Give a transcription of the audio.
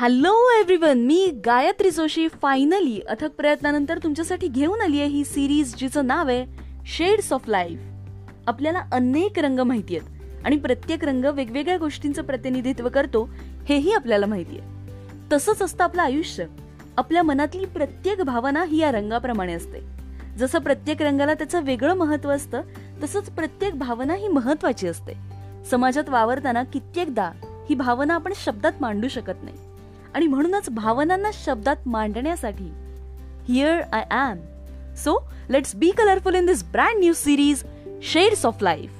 Hello everyone मी Gayatri Joshi finally अथक प्रयत्नानंतर तुमच्यासाठी घेऊन आली आहे ही सिरीज जिचं नाव आहे शेड्स ऑफ लाईफ आपल्याला अनेक रंग माहिती आहेत आणि प्रत्येक रंग वेगवेगळ्या गोष्टींचं प्रतिनिधित्व करतो हेही आपल्याला माहिती आहे. तसंच असतं आपलं आयुष्य. आपल्या मनातली प्रत्येक भावना ही या रंगाप्रमाणे असते. जसं प्रत्येक रंगाला त्याचं वेगळं महत्त्व असतं तसंच प्रत्येक भावना ही महत्वाची असते. समाजात वावरताना कित्येकदा ही भावना आपण शब्दात मांडू शकत नाही. आणि म्हणूनच भावनांना शब्दात मांडण्यासाठी here I am so let's be colourful in this brand new series shades of life